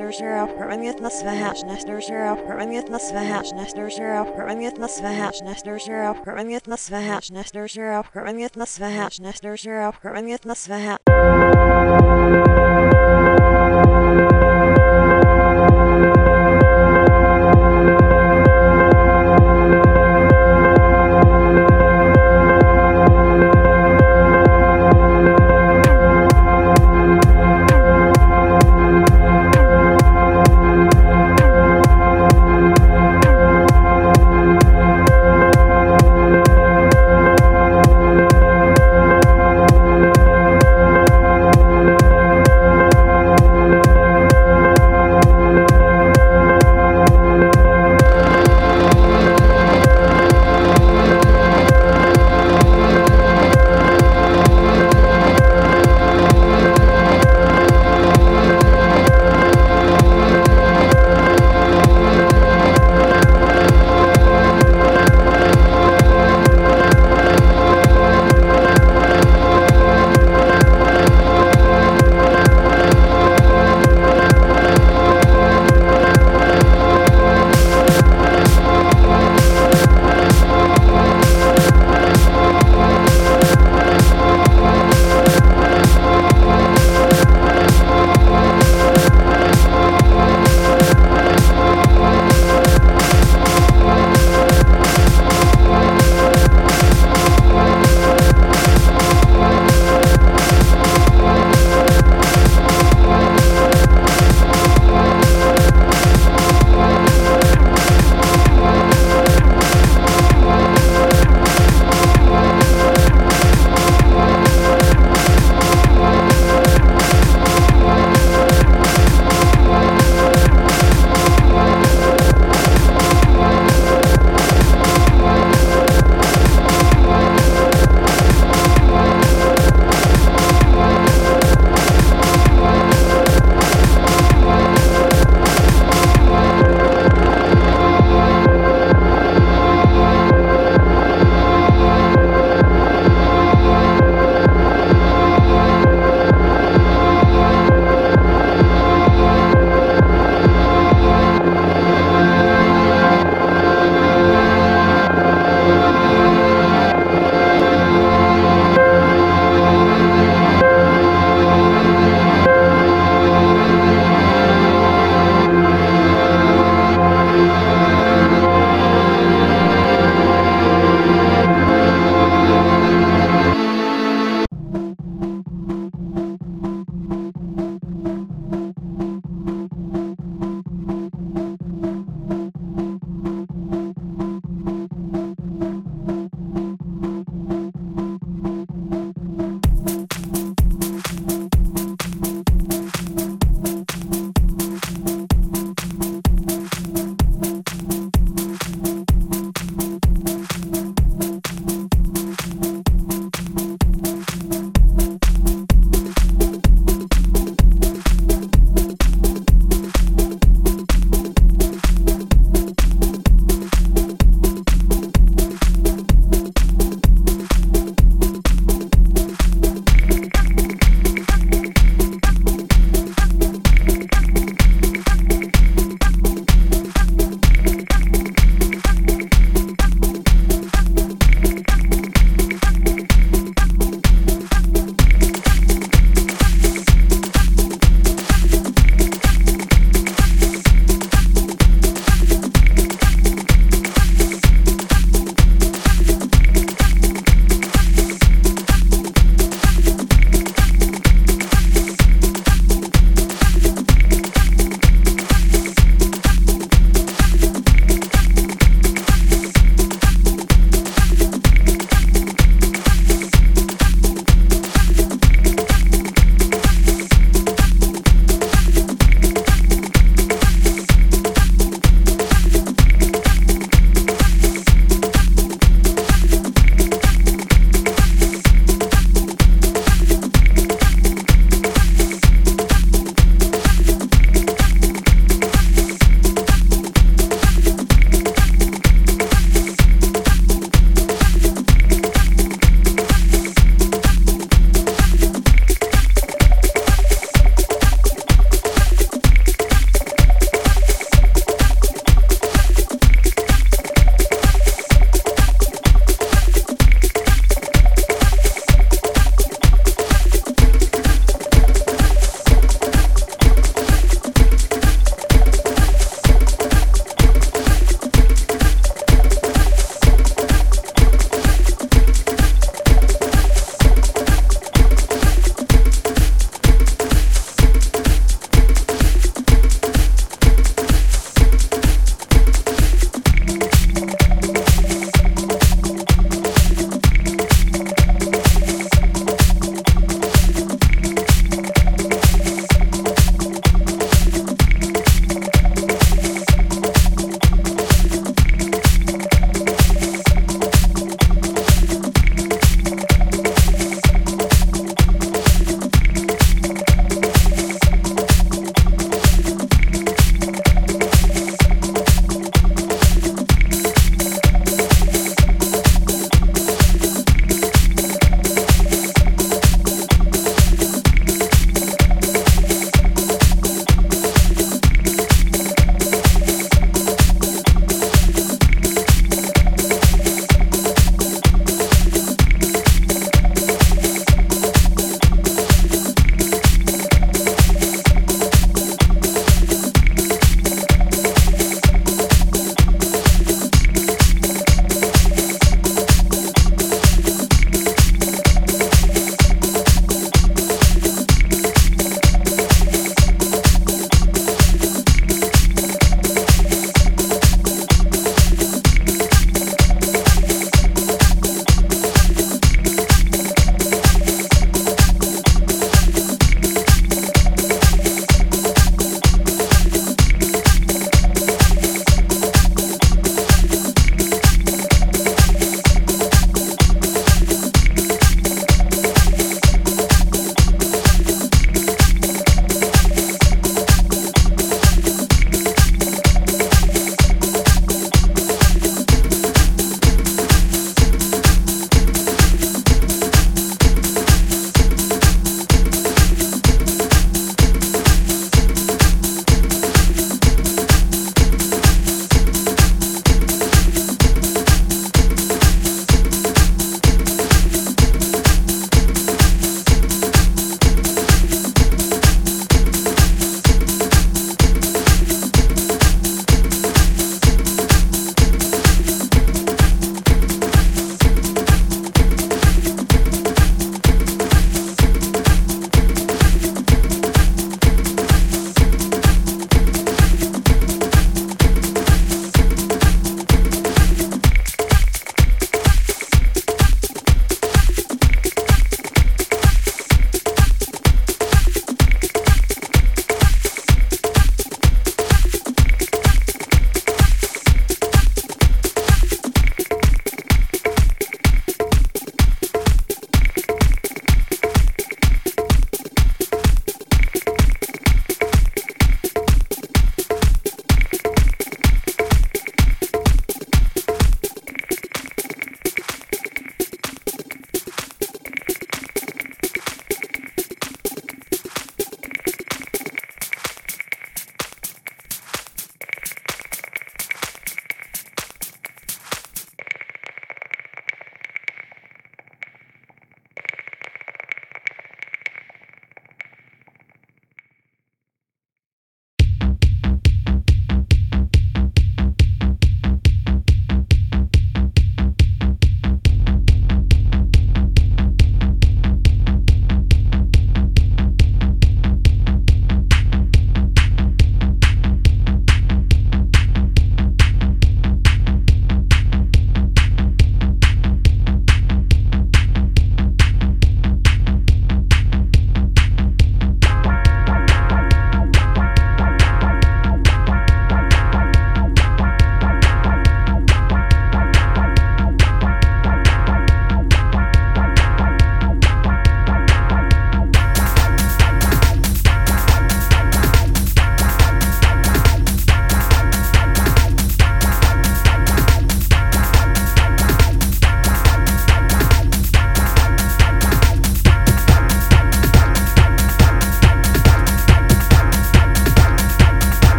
Nestersheriff Perringeth Nasvahash Nestersheriff Perringeth Nasvahash Nestersheriff Perringeth Nasvahash nesters Perringeth Nasvahash Nestersheriff Perringeth Nasvahash Nestersheriff Perringeth Nasvahash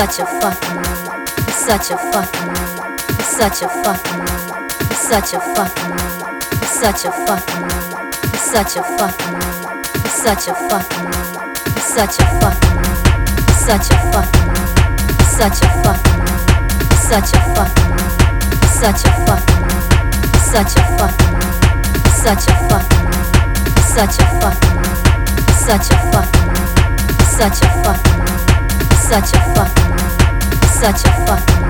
such a fucking. You're such a fucking. You're such a fucking. You're such a fucking. You're such a fucking. You're such a fucking. You're such a fucking. You're such a fucking. You're such a fucking. You're such a fucking. You're such a fucking. You're such a fucking. You're such a fucking. You're such a fucking. You're such a fucking. You're such a fucking. You're such a fucking name such a fucking such a fucking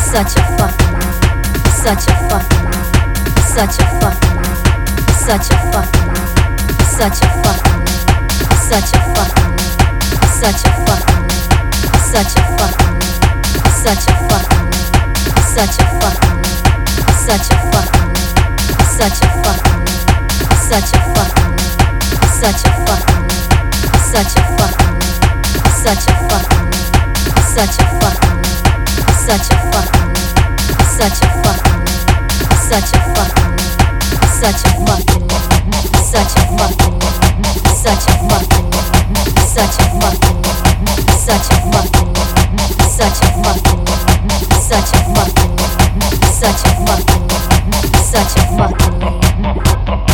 such a fucking such a fucking such a fucking such a fucking such a fucking such a fucking such a fucking such a fucking such a fucking such a fucking such a fucking such a fucking such a fucking such a fucking such a fucking such a fucking such a fucking such a fucking such a fucking such a fucking such a fucking such a fucking such a fucking such a fucking such a fucking such a fucking such a fucking such a fucking such a a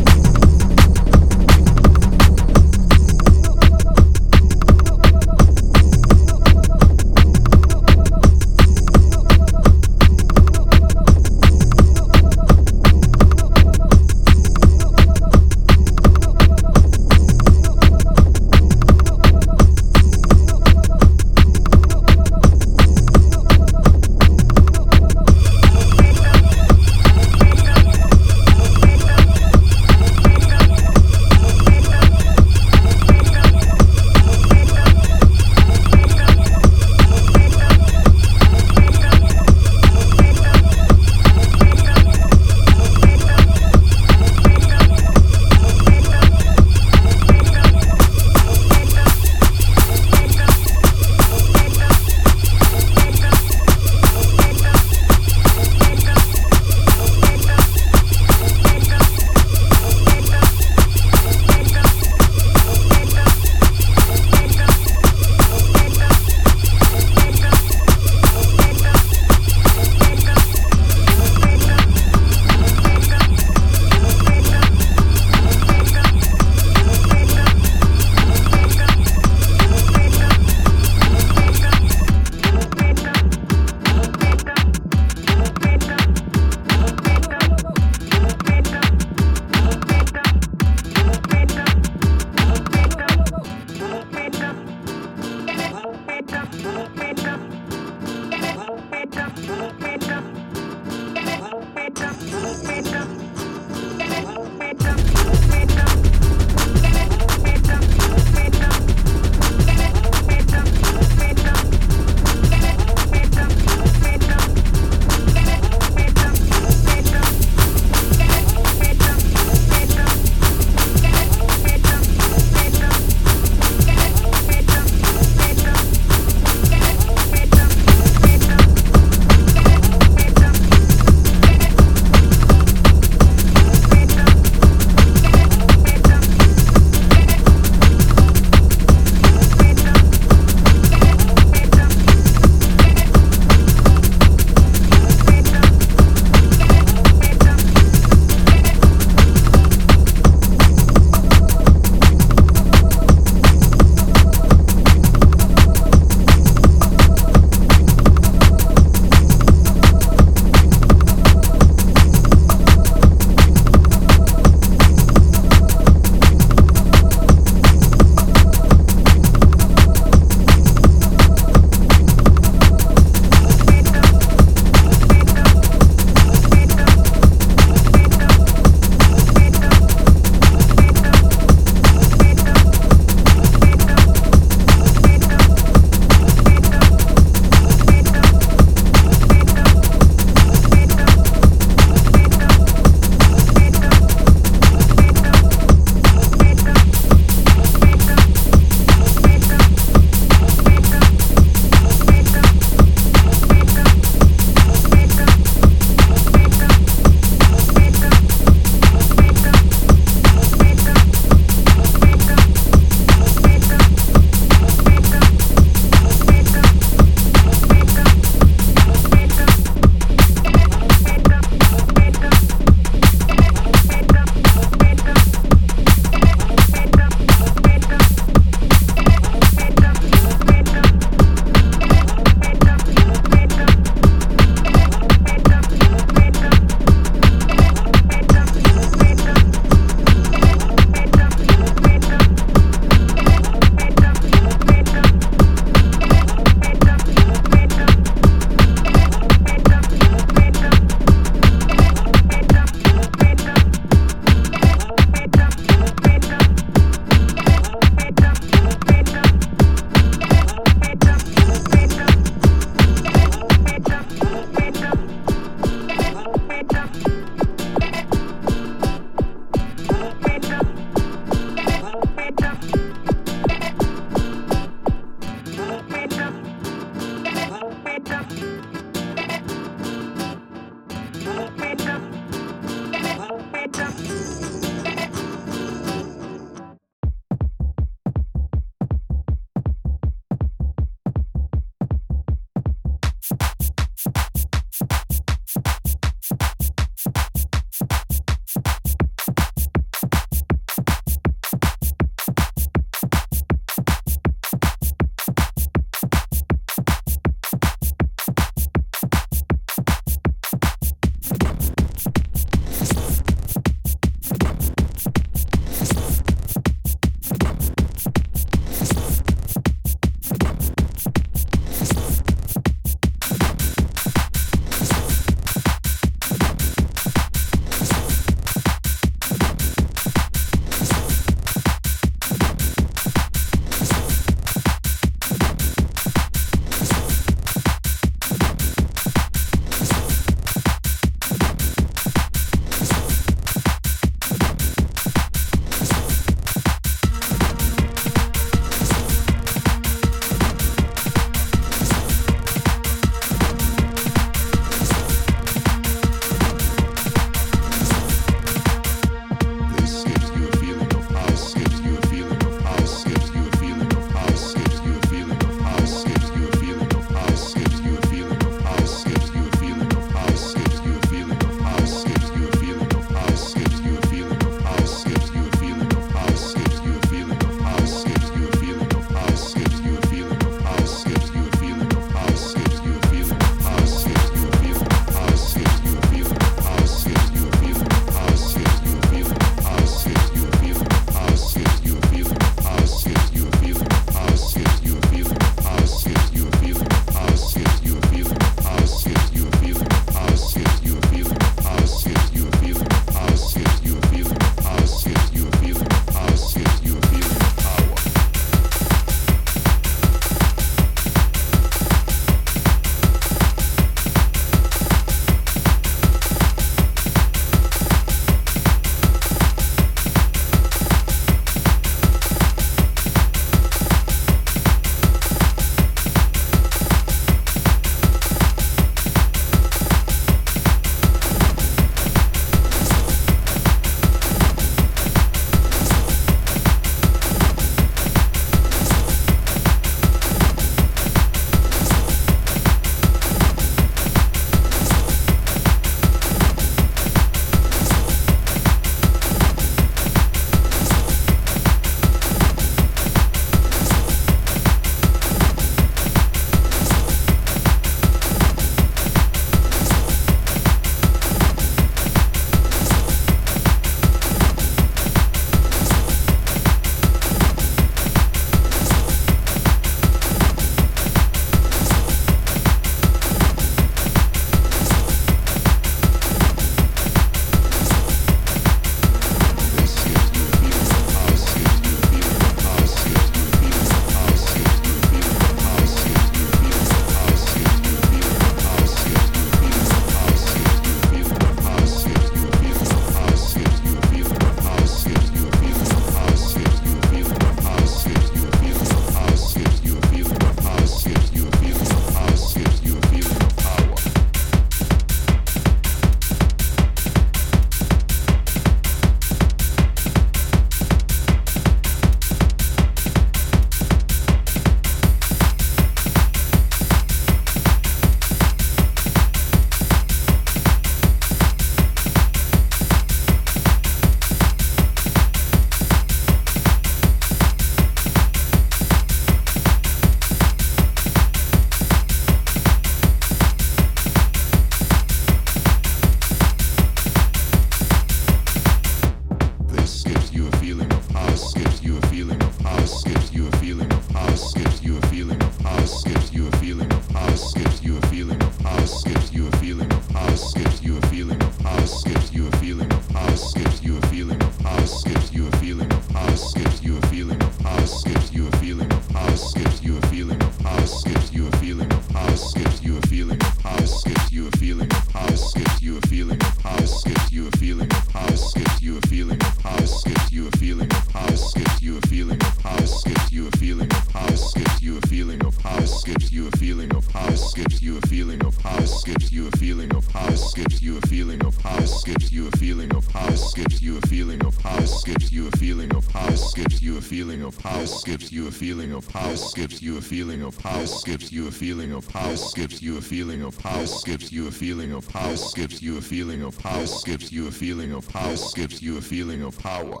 you a feeling of house, gives you a feeling of house, gives you a feeling of house, gives you a feeling of house, gives you a feeling of house, gives you a feeling of house, gives you a feeling of house, gives you a feeling of power.